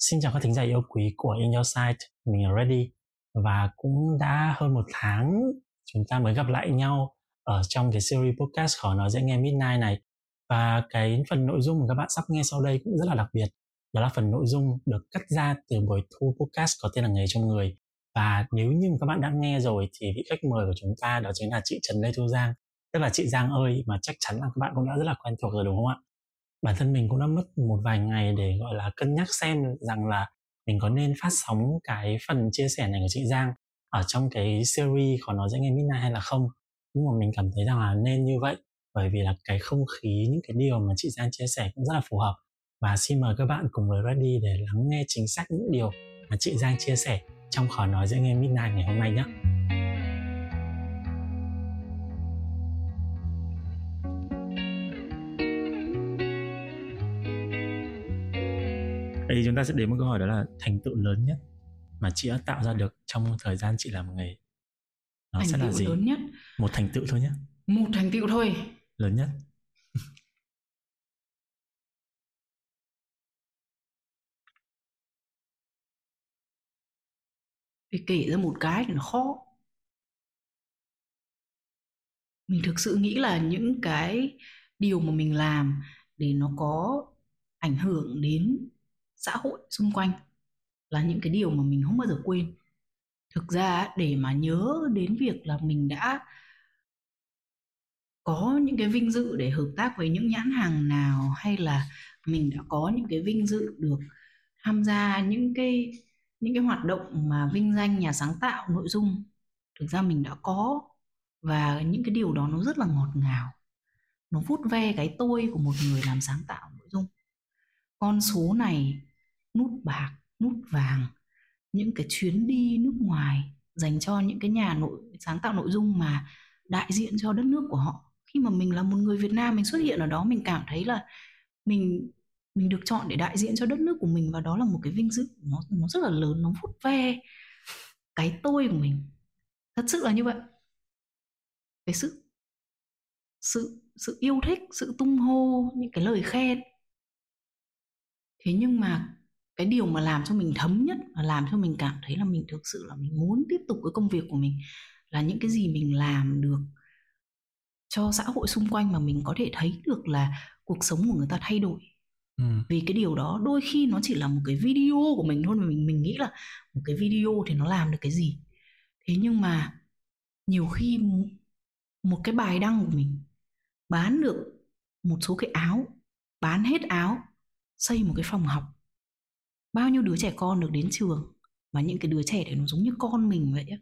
Xin chào các thính giả yêu quý của In Your Sight, mình là Ready và cũng đã hơn một tháng chúng ta mới gặp lại nhau ở trong cái series podcast khó nói dễ nghe Midnight này. Và cái phần nội dung mà các bạn sắp nghe sau đây cũng rất là đặc biệt. Đó là phần nội dung được cắt ra từ buổi thu podcast có tên là nghề trong người. Và nếu như các bạn đã nghe rồi thì vị khách mời của chúng ta đó chính là chị Trần Lê Thu Giang. Tức là chị Giang ơi mà chắc chắn là các bạn cũng đã rất là quen thuộc rồi đúng không ạ? Bản thân mình cũng đã mất một vài ngày để, gọi là, cân nhắc xem rằng là mình có nên phát sóng cái phần chia sẻ này của chị Giang ở trong cái series khó nói dễ nghe Midnight hay là không nhưng mà mình cảm thấy rằng là nên như vậy, bởi vì là cái không khí, những cái điều mà chị Giang chia sẻ cũng rất là phù hợp và xin mời các bạn cùng với Ready để lắng nghe chính xác những điều mà chị Giang chia sẻ trong khó nói dễ nghe Midnight ngày hôm nay nhé. Đây chúng ta sẽ đến một câu hỏi đó là thành tựu lớn nhất mà chị đã tạo ra được trong thời gian chị làm nghề. Nó thành sẽ là gì? lớn nhất. Một thành tựu thôi nhé. Một thành tựu thôi. Lớn nhất. để kể ra một cái thì nó khó mình thực sự nghĩ là những cái điều mà mình làm để nó có ảnh hưởng đến xã hội xung quanh là những cái điều mà mình không bao giờ quên. Thực ra để mà nhớ đến việc là mình đã có những cái vinh dự để hợp tác với những nhãn hàng nào, hay là mình đã có những cái vinh dự được tham gia những cái những cái hoạt động mà vinh danh, nhà sáng tạo, nội dung, thực ra mình đã có. Và những cái điều đó nó rất là ngọt ngào. Nó vút ve cái tôi của một người làm sáng tạo, nội dung. Con số này nút bạc, nút vàng, những cái chuyến đi nước ngoài dành cho những cái nhà nội, sáng tạo nội dung mà đại diện cho đất nước của họ. Khi mà mình là một người Việt Nam, mình xuất hiện ở đó, mình cảm thấy là mình mình được chọn để đại diện cho đất nước của mình và đó là một cái vinh dự. Nó nó rất là lớn, nó vút ve cái tôi của mình. Thật sự là như vậy. Cái sự sự sự yêu thích, sự tung hô, những cái lời khen. Thế nhưng mà cái điều mà làm cho mình thấm nhất và làm cho mình cảm thấy là mình thực sự là mình muốn tiếp tục cái công việc của mình là những cái gì mình làm được cho xã hội xung quanh mà mình có thể thấy được là cuộc sống của người ta thay đổi. Ừ. vì cái điều đó đôi khi nó chỉ là một cái video của mình thôi mà mình mình nghĩ là một cái video thì nó làm được cái gì. Thế nhưng mà nhiều khi một cái bài đăng của mình bán được một số cái áo bán hết áo xây một cái phòng học bao nhiêu đứa trẻ con được đến trường và những cái đứa trẻ đấy nó giống như con mình vậy á.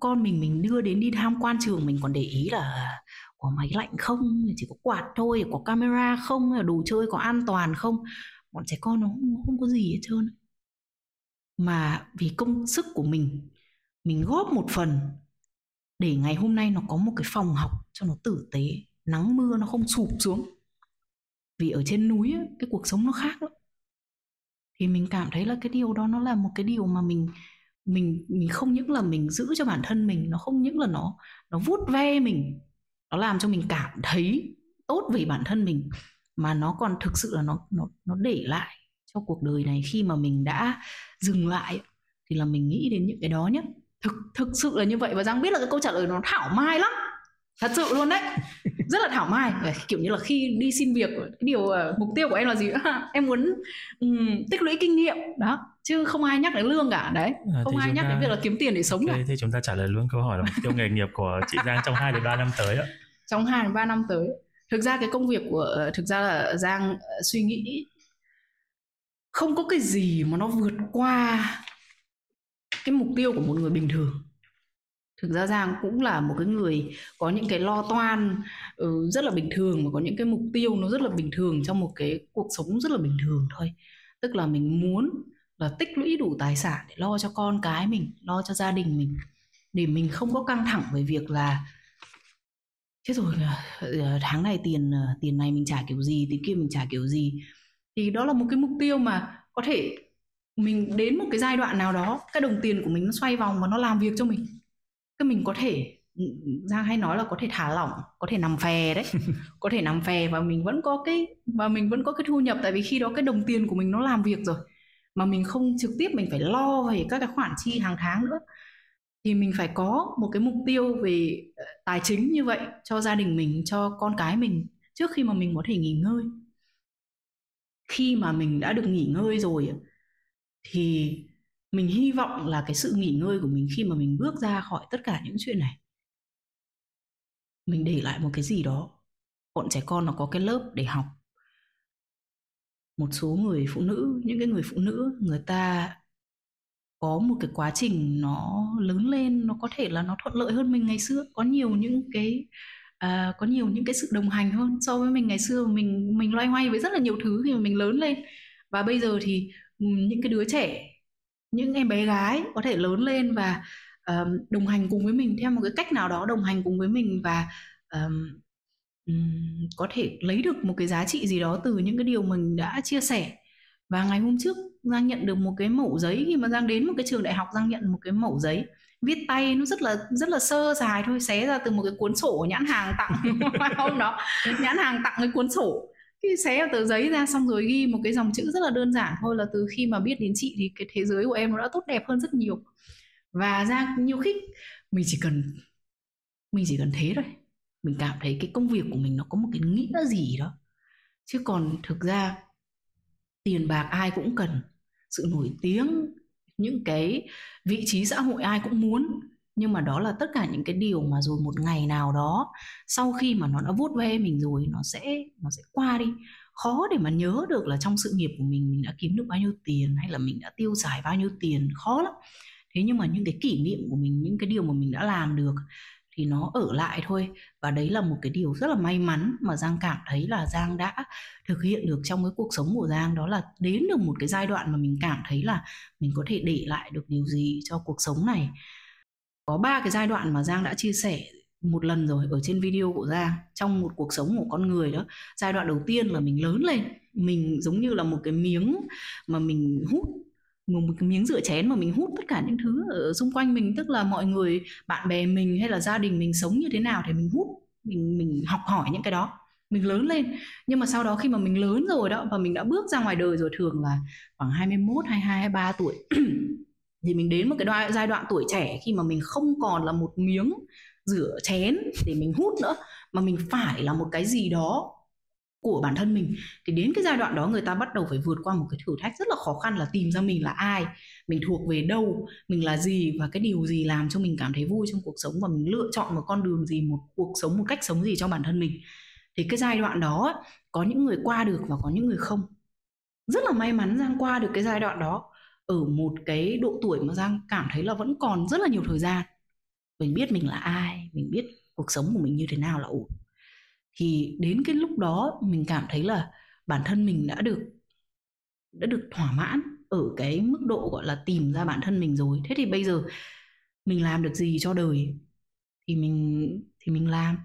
Con mình mình đưa đến đi tham quan trường mình còn để ý là có máy lạnh không chỉ có quạt thôi có camera không đồ chơi có an toàn không. Bọn trẻ con nó không, không có gì hết trơn. Mà vì công sức của mình mình góp một phần để ngày hôm nay nó có một cái phòng học cho nó tử tế nắng mưa nó không sụp xuống. Vì ở trên núi ấy, cái cuộc sống nó khác lắm thì mình cảm thấy là cái điều đó nó là một cái điều mà mình mình mình không những là mình giữ cho bản thân mình, nó không những là nó nó vút ve mình, nó làm cho mình cảm thấy tốt về bản thân mình, mà nó còn thực sự là nó nó nó để lại cho cuộc đời này. Khi mà mình đã dừng lại thì là mình nghĩ đến những cái đó nhất. Thực thực sự là như vậy. Và giang biết là cái câu trả lời nó thảo mai lắm thật sự luôn đấy. Rất là thảo mai. Kiểu như là khi đi xin việc cái điều uh, mục tiêu của em là gì? Em muốn um, tích lũy kinh nghiệm. Đó. Chứ không ai nhắc đến lương cả. Đấy. À, không ai nhắc ta... đến việc là kiếm tiền để sống okay, cả. thì chúng ta trả lời luôn câu hỏi là mục tiêu nghề nghiệp của chị Giang trong 2 đến 3 năm tới ạ. Trong 2 đến 3 năm tới. Thực ra cái công việc của ờ, thực ra là Giang ờ, suy nghĩ không có cái gì mà nó vượt qua cái mục tiêu của một người bình thường thực ra giang cũng là một cái người có những cái lo toan uh, rất là bình thường và có những cái mục tiêu nó rất là bình thường trong một cái cuộc sống rất là bình thường thôi. Tức là mình muốn là tích lũy đủ tài sản để lo cho con cái mình lo cho gia đình mình để mình không có căng thẳng về việc là chết rồi ờ, ờ, tháng này tiền ờ, tiền này mình trả kiểu gì tiền kia mình trả kiểu gì? Thì đó là một cái mục tiêu mà có thể mình đến một cái giai đoạn nào đó cái đồng tiền của mình nó xoay vòng và nó làm việc cho mình cái mình có thể ừ, ừ, Giang hay nói là có thể thả lỏng có thể nằm phè đấy. Có thể nằm phè và mình vẫn có cái và mình vẫn có cái thu nhập. Tại vì khi đó cái đồng tiền của mình nó làm việc rồi mà mình không trực tiếp mình phải lo về các cái khoản chi hàng tháng nữa thì mình phải có một cái mục tiêu về ờ, tài chính như vậy cho gia đình mình cho con cái mình trước khi mà mình có thể nghỉ ngơi. Khi mà mình đã được nghỉ ngơi rồi thì mình hy vọng là cái sự nghỉ ngơi của mình khi mà mình bước ra khỏi tất cả những chuyện này. Mình để lại một cái gì đó bọn trẻ con nó có cái lớp để học. Một số người phụ nữ những cái người phụ nữ người ta có một cái quá trình nó lớn lên nó có thể là nó thuận lợi hơn mình ngày xưa. Có nhiều những cái à, có nhiều những cái sự đồng hành hơn so với mình ngày xưa. Mình mình loay hoay với rất là nhiều thứ khi mà mình lớn lên. Và bây giờ thì những cái đứa trẻ những em bé gái có thể lớn lên và um, đồng hành cùng với mình theo một cái cách nào đó đồng hành cùng với mình và um, um, có thể lấy được một cái giá trị gì đó từ những cái điều mình đã chia sẻ. Và ngày hôm trước giang nhận được một cái mẫu giấy khi mà giang đến một cái trường đại học giang nhận một cái mẫu giấy. Viết tay nó rất là rất là sơ dài thôi xé ra từ một cái cuốn sổ nhãn hàng tặng. Hôm đó nhãn hàng tặng cái cuốn sổ cái xé tờ giấy ra xong rồi ghi một cái dòng chữ rất là đơn giản thôi là từ khi mà biết đến chị thì cái thế giới của em nó đã tốt đẹp hơn rất nhiều. Và ra nhiều khích mình chỉ cần, mình chỉ cần thế thôi. Mình cảm thấy cái công việc của mình nó có một cái nghĩa gì đó. Chứ còn thực ra, tiền bạc ai cũng cần. Sự nổi tiếng, những cái vị trí xã hội ai cũng muốn nhưng mà đó là tất cả những cái điều mà rồi một ngày nào đó, sau khi mà nó đã vuốt ve mình rồi, nó sẽ nó sẽ qua đi. Khó để mà nhớ được là trong sự nghiệp của mình mình đã kiếm được bao nhiêu tiền hay là mình đã tiêu xài bao nhiêu tiền, khó lắm. Thế nhưng mà những cái kỷ niệm của mình, những cái điều mà mình đã làm được thì nó ở lại thôi. Và đấy là một cái điều rất là may mắn mà giang cảm thấy là giang đã thực hiện được trong cái cuộc sống của giang. Đó là đến được một cái giai đoạn mà mình cảm thấy là mình có thể để lại được điều gì cho cuộc sống này có ba cái giai đoạn mà giang đã chia sẻ một lần rồi ở trên video của Giang trong một cuộc sống của con người đó. Giai đoạn đầu tiên là mình lớn lên mình giống như là một cái miếng mà mình hút một cái miếng rửa chén mà mình hút tất cả những thứ ở xung quanh mình tức là mọi người bạn bè mình hay là gia đình mình sống như thế nào thì mình hút mình mình học hỏi những cái đó. Mình lớn lên. Nhưng mà sau đó khi mà mình lớn rồi đó và mình đã bước ra ngoài đời rồi thường là khoảng 21, 22, 23 tuổi thì mình đến một cái đoạn, giai đoạn tuổi trẻ khi mà mình không còn là một miếng rửa chén để mình hút nữa mà mình phải là một cái gì đó của bản thân mình. Thì đến cái giai đoạn đó người ta bắt đầu phải vượt qua một cái thử thách rất là khó khăn là tìm ra mình là ai mình thuộc về đâu mình là gì và cái điều gì làm cho mình cảm thấy vui trong cuộc sống và mình lựa chọn một con đường gì một cuộc sống một cách sống gì cho bản thân mình. Thì cái giai đoạn đó có những người qua được và có những người không. Rất là may mắn giang qua được cái giai đoạn đó ở một cái độ tuổi mà giang cảm thấy là vẫn còn rất là nhiều thời gian. Mình biết mình là ai, mình biết cuộc sống của mình như thế nào là ổn. Thì đến cái lúc đó, mình cảm thấy là bản thân mình đã được đã được thỏa mãn ở cái mức độ gọi là tìm ra bản thân mình rồi. Thế thì bây giờ mình làm được gì cho đời thì mình thì mình làm.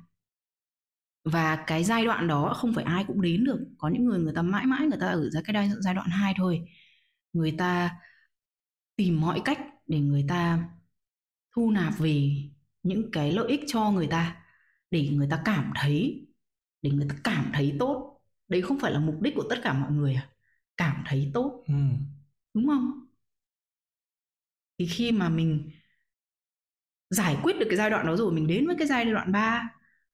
Và cái giai đoạn đó không phải ai cũng đến được. Có những người người ta mãi mãi người ta ở ra cái giai đoạn hai thôi. Người ta tìm mọi cách để người ta thu nạp về những cái lợi ích cho người ta để người ta cảm thấy để người ta cảm thấy tốt. Đấy không phải là mục đích của tất cả mọi người à cảm thấy tốt. Ừ. đúng không? Thì khi mà mình giải quyết được cái giai đoạn đó rồi mình đến với cái giai đoạn 3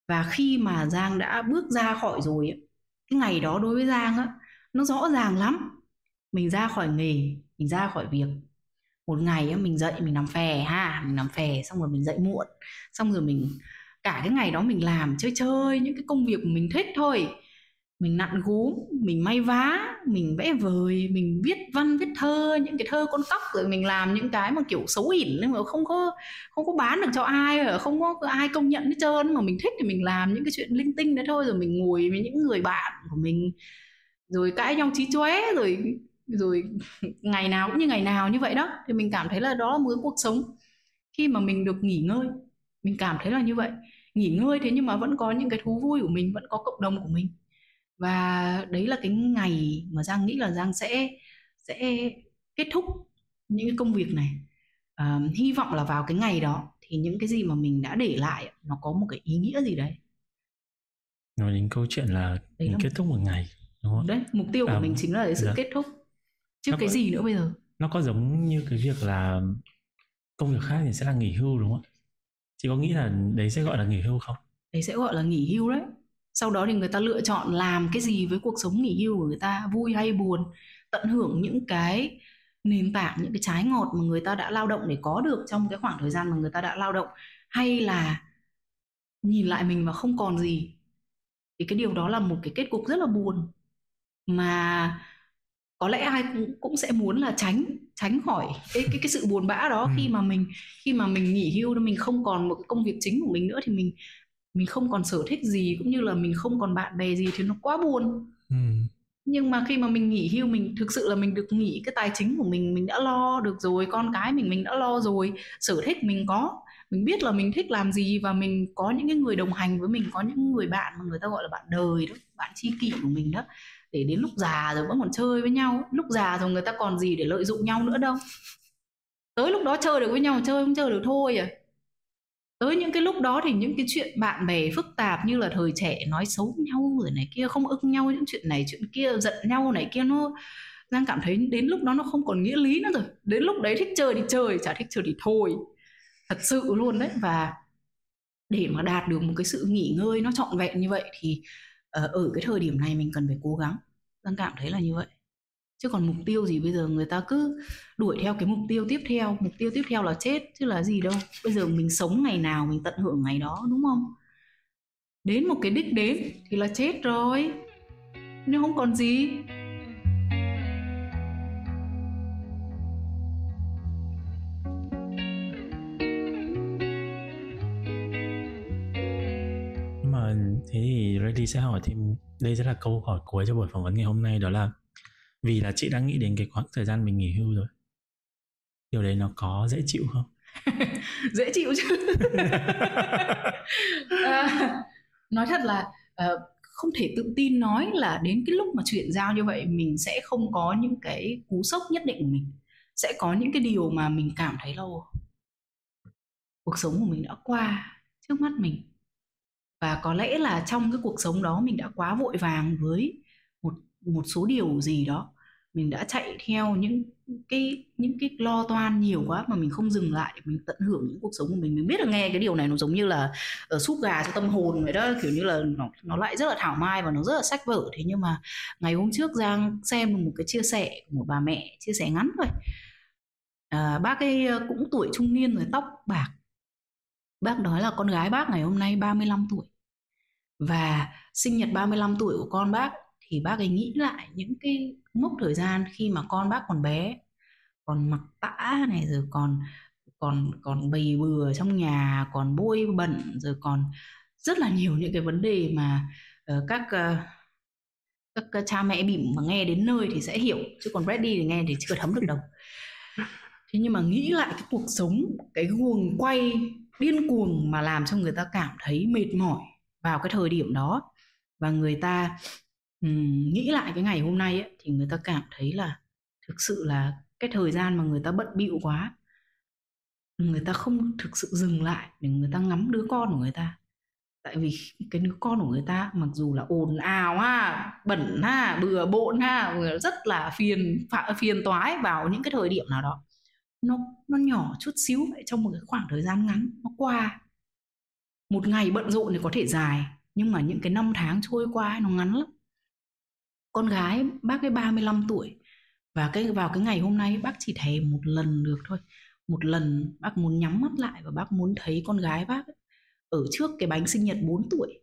và khi mà Giang đã bước ra khỏi rồi cái ngày đó đối với Giang á nó rõ ràng lắm. Mình ra khỏi nghề mình ra khỏi việc một ngày á, mình dậy mình nằm phè ha mình nằm phè xong rồi mình dậy muộn. Xong rồi mình cả cái ngày đó mình làm chơi chơi những cái công việc mình thích thôi. Mình nặn gốm mình may vá mình vẽ vời mình viết văn viết thơ những cái thơ con cóc rồi mình làm những cái mà kiểu xấu ỉn nhưng mà không có không có bán được cho ai không có ai công nhận hết trơn. Mà mình thích thì mình làm những cái chuyện linh tinh đấy thôi rồi mình ngồi với những người bạn của mình. Rồi cãi nhau trí chóe rồi rồi ngày nào cũng như ngày nào như vậy đó thì mình cảm thấy là đó là một cuộc sống. Khi mà mình được nghỉ ngơi mình cảm thấy là như vậy. Nghỉ ngơi thế nhưng mà vẫn có những cái thú vui của mình vẫn có cộng đồng của mình. Và đấy là cái ngày mà giang nghĩ là giang sẽ sẽ kết thúc những cái công việc này. À, hy vọng là vào cái ngày đó thì những cái gì mà mình đã để lại nó có một cái ý nghĩa gì đấy. Nói đến câu chuyện là đấy mình là kết thúc một ngày đúng không? đấy mục tiêu của à, mình chính là cái sự dạ. kết thúc chứ Nó cái có- gì nữa bây giờ? nó có giống như cái việc là công việc khác thì sẽ là nghỉ hưu đúng không chị có nghĩ là đấy sẽ gọi là nghỉ hưu không? Đấy sẽ gọi là nghỉ hưu đấy. Sau đó thì người ta lựa chọn làm cái gì với cuộc sống nghỉ hưu của người ta vui hay buồn tận hưởng những cái nền tảng những cái trái ngọt mà người ta đã lao động để có được trong cái khoảng thời gian mà người ta đã lao động. Hay là nhìn lại mình và không còn gì thì cái điều đó là một cái kết cục rất là buồn. Mà có lẽ ai cũng cũng sẽ muốn là tránh tránh khỏi cái cái cái sự buồn bã đó Ừ. khi mà mình khi mà mình nghỉ hưu mình không còn một công việc chính của mình nữa thì mình mình không còn sở thích gì cũng như là mình không còn bạn bè gì thì nó quá buồn ừ. nhưng mà khi mà mình nghỉ hưu mình thực sự là mình được nghỉ cái tài chính của mình mình đã lo được rồi con cái mình mình đã lo rồi sở thích mình có mình biết là mình thích làm gì và mình có những cái người đồng hành với mình, có những người bạn mà người ta gọi là bạn đời đó, bạn tri kỷ của mình đó, để đến lúc già rồi vẫn còn chơi với nhau. Lúc già rồi người ta còn gì để lợi dụng nhau nữa đâu. Tới lúc đó chơi được với nhau, chơi không chơi được thôi à. Tới những cái lúc đó thì những cái chuyện bạn bè phức tạp như là thời trẻ nói xấu nhau rồi này kia, không ưng nhau những chuyện này, chuyện kia, giận nhau này kia, nó đang cảm thấy đến lúc đó nó không còn nghĩa lý nữa rồi. Đến lúc đấy thích chơi thì chơi, chả thích chơi thì thôi thật sự luôn đấy. Và để mà đạt được một cái sự nghỉ ngơi nó trọn vẹn như vậy thì ờ, ở cái thời điểm này mình cần phải cố gắng. Đang cảm thấy là như vậy. Chứ còn mục tiêu gì bây giờ? Người ta cứ đuổi theo cái mục tiêu tiếp theo. Mục tiêu tiếp theo là chết, chứ là gì đâu. Bây giờ mình sống ngày nào, mình tận hưởng ngày đó, đúng không? Đến một cái đích đến thì là chết rồi. Nếu không còn gì. Reddy sẽ hỏi thêm đây sẽ là câu hỏi cuối cho buổi phỏng vấn ngày hôm nay đó là vì là chị đã nghĩ đến cái quãng thời gian mình nghỉ hưu rồi điều đấy nó có dễ chịu không? Dễ chịu chứ. À, nói thật là ờ, không thể tự tin nói là đến cái lúc mà chuyển giao như vậy mình sẽ không có những cái cú sốc nhất định của mình. Sẽ có những cái điều mà mình cảm thấy "Ồ, cuộc sống của mình đã qua trước mắt mình và có lẽ là trong cái cuộc sống đó mình đã quá vội vàng với một một số điều gì đó. Mình đã chạy theo những cái những cái lo toan nhiều quá mà mình không dừng lại mình tận hưởng những cuộc sống của mình. Mình biết là nghe cái điều này nó giống như là ở súp gà cho tâm hồn vậy đó kiểu như là nó, nó lại rất là thảo mai và nó rất là sách vở. Thế nhưng mà ngày hôm trước giang xem một cái chia sẻ của một bà mẹ chia sẻ ngắn thôi. À, bác ấy ờ, cũng tuổi trung niên rồi tóc bạc. Bác nói là con gái bác ngày hôm nay 35 tuổi và sinh nhật 35 tuổi của con bác thì bác ấy nghĩ lại những cái mốc thời gian khi mà con bác còn bé còn mặc tã này rồi còn còn còn bầy bừa trong nhà còn bôi bẩn rồi còn rất là nhiều những cái vấn đề mà uh, các uh, các cha mẹ bỉm mà nghe đến nơi thì sẽ hiểu chứ còn ready thì nghe thì chưa thấm được đâu. Thế nhưng mà nghĩ lại cái cuộc sống cái guồng quay điên cuồng mà làm cho người ta cảm thấy mệt mỏi vào cái thời điểm đó. Và người ta um, nghĩ lại cái ngày hôm nay ấy, thì người ta cảm thấy là thực sự là cái thời gian mà người ta bận bịu quá người ta không thực sự dừng lại để người ta ngắm đứa con của người ta. Tại vì cái đứa con của người ta mặc dù là ồn ào ha bẩn ha bừa bộn ha rất là phiền phiền toái vào những cái thời điểm nào đó nó nó nhỏ chút xíu vậy trong một cái khoảng thời gian ngắn nó qua một ngày bận rộn thì có thể dài nhưng mà những cái năm tháng trôi qua nó ngắn lắm. Con gái bác ấy 35 tuổi và cái vào cái ngày hôm nay bác chỉ thèm một lần được thôi. Một lần bác muốn nhắm mắt lại và bác muốn thấy con gái bác ấy, ở trước cái bánh sinh nhật 4 tuổi.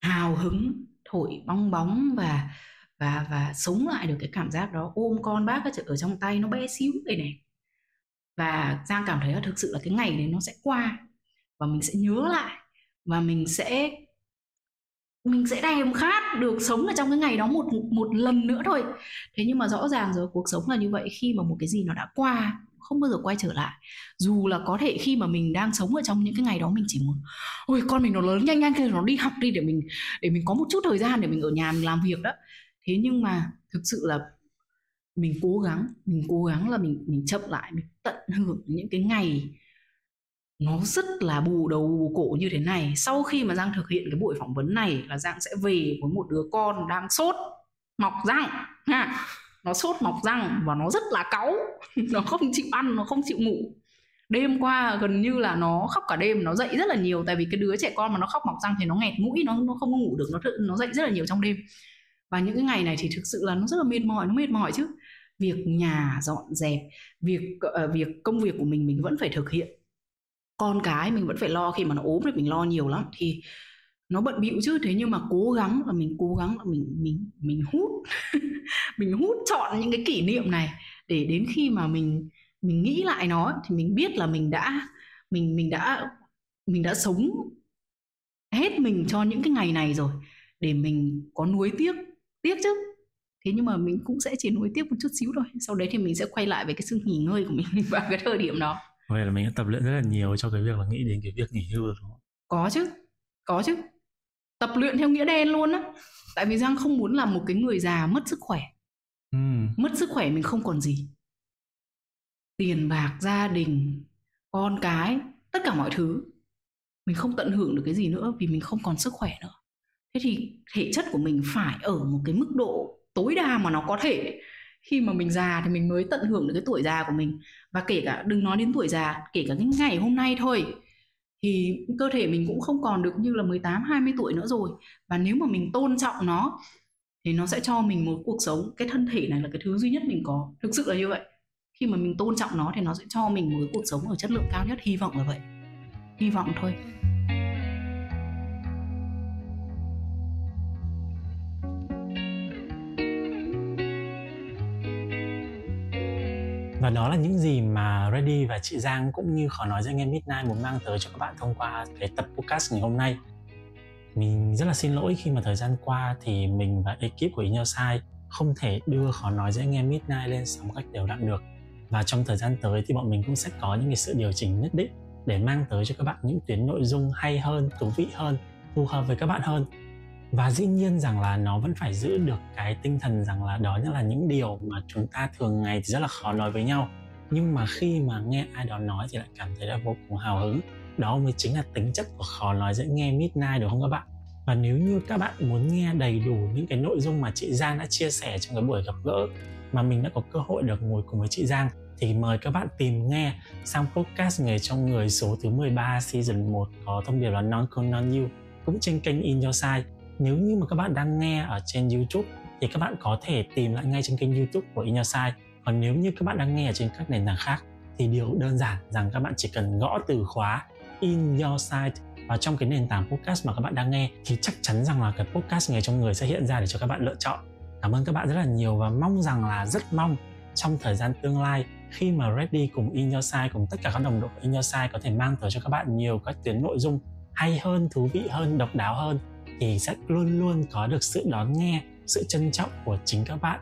Hào hứng thổi bong bóng và và và sống lại được cái cảm giác đó. Ôm con bác ở trong tay nó bé xíu đây này. Và giang cảm thấy là thực sự là cái ngày đấy nó sẽ qua và mình sẽ nhớ lại và mình sẽ mình sẽ thèm khát được sống ở trong cái ngày đó một một lần nữa thôi. Thế nhưng mà rõ ràng rồi, cuộc sống là như vậy, khi mà một cái gì nó đã qua, không bao giờ quay trở lại. Dù là có thể khi mà mình đang sống ở trong những cái ngày đó, mình chỉ muốn, ôi, con mình nó lớn nhanh nhanh kia nó đi học đi để mình để mình có một chút thời gian để mình ở nhà mình làm việc đó. Thế nhưng mà thực sự là mình cố gắng, mình cố gắng là mình mình chậm lại, mình tận hưởng những cái ngày nó rất là bù đầu bù cổ như thế này. Sau khi mà giang thực hiện cái buổi phỏng vấn này là giang sẽ về với một đứa con đang sốt mọc răng ha. Nó sốt mọc răng và nó rất là cáu. Nó không chịu ăn nó không chịu ngủ. Đêm qua gần như là nó khóc cả đêm nó dậy rất là nhiều. Tại vì cái đứa trẻ con mà nó khóc mọc răng thì nó nghẹt mũi nó nó không có ngủ được nó nó dậy rất là nhiều trong đêm. Và những cái ngày này thì thực sự là nó rất là mệt mỏi nó mệt mỏi chứ. Việc nhà dọn dẹp việc uh, việc công việc của mình mình vẫn phải thực hiện con cái mình vẫn phải lo khi mà nó ốm thì mình lo nhiều lắm. Thì nó bận bịu chứ, thế nhưng mà cố gắng là mình cố gắng là mình mình mình hút mình hút chọn những cái kỷ niệm này để đến khi mà mình mình nghĩ lại nó thì mình biết là mình đã, mình mình đã mình đã sống hết mình cho những cái ngày này rồi để mình có nuối tiếc tiếc chứ. Thế nhưng mà mình cũng sẽ chỉ nuối tiếc một chút xíu thôi. Sau đấy thì mình sẽ quay lại về cái sự nghỉ ngơi của mình vào cái thời điểm đó vậy là mình đã tập luyện rất là nhiều cho cái việc là nghĩ đến cái việc nghỉ hưu rồi đúng không? Có chứ có chứ. Tập luyện theo nghĩa đen luôn á. Tại vì giang không muốn làm một cái người già mất sức khỏe. Ừ. mất sức khỏe mình không còn gì. Tiền bạc gia đình con cái tất cả mọi thứ. Mình không tận hưởng được cái gì nữa vì mình không còn sức khỏe nữa. Thế thì thể chất của mình phải ở một cái mức độ tối đa mà nó có thể khi mà mình già thì mình mới tận hưởng được cái tuổi già của mình. Và kể cả đừng nói đến tuổi già, kể cả cái ngày hôm nay thôi, thì cơ thể mình cũng không còn được như là 18 20 tuổi nữa rồi. Và nếu mà mình tôn trọng nó, thì nó sẽ cho mình một cuộc sống, cái thân thể này là cái thứ duy nhất mình có. Thực sự là như vậy. Khi mà mình tôn trọng nó thì nó sẽ cho mình một cái cuộc sống ở chất lượng cao nhất. Hy vọng là vậy. Hy vọng thôi. Và đó là những gì mà Ready và chị Giang cũng như khó nói với anh Midnight muốn mang tới cho các bạn thông qua cái tập podcast ngày hôm nay. Mình rất là xin lỗi khi mà thời gian qua thì mình và ekip của Inyo Sai không thể đưa khó nói dễ nghe Midnight lên sóng cách đều đặn được. Và trong thời gian tới thì bọn mình cũng sẽ có những cái sự điều chỉnh nhất định để mang tới cho các bạn những tuyến nội dung hay hơn, thú vị hơn, phù hợp với các bạn hơn và dĩ nhiên rằng là nó vẫn phải giữ được cái tinh thần rằng là đó là những điều mà chúng ta thường ngày thì rất là khó nói với nhau. Nhưng mà khi mà nghe ai đó nói thì lại cảm thấy là vô cùng hào hứng. Đó mới chính là tính chất của khó nói dễ nghe midnight đúng không các bạn? Và nếu như các bạn muốn nghe đầy đủ những cái nội dung mà chị Giang đã chia sẻ trong cái buổi gặp gỡ mà mình đã có cơ hội được ngồi cùng với chị Giang, thì mời các bạn tìm nghe sang podcast Nghề trong người số thứ 13 season 1 có thông điệp là Non Con Non You, cũng trên kênh In Your Side nếu như mà các bạn đang nghe ở trên YouTube thì các bạn có thể tìm lại ngay trên kênh YouTube của Innerside. Còn nếu như các bạn đang nghe ở trên các nền tảng khác thì điều đơn giản rằng các bạn chỉ cần gõ từ khóa In Your Side vào trong cái nền tảng podcast mà các bạn đang nghe thì chắc chắn rằng là cái podcast nghề trong người sẽ hiện ra để cho các bạn lựa chọn cảm ơn các bạn rất là nhiều và mong rằng là rất mong trong thời gian tương lai khi mà Ready cùng In Your Side cùng tất cả các đồng đội của In Your Side có thể mang tới cho các bạn nhiều các tuyến nội dung hay hơn, thú vị hơn, độc đáo hơn thì sẽ luôn luôn có được sự đón nghe, sự trân trọng của chính các bạn.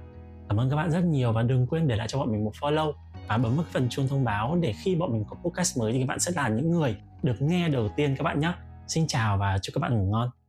Cảm ơn các bạn rất nhiều và đừng quên để lại cho bọn mình một follow và bấm vào phần chuông thông báo để khi bọn mình có podcast mới thì các bạn sẽ là những người được nghe đầu tiên các bạn nhé. Xin chào và chúc các bạn ngủ ngon.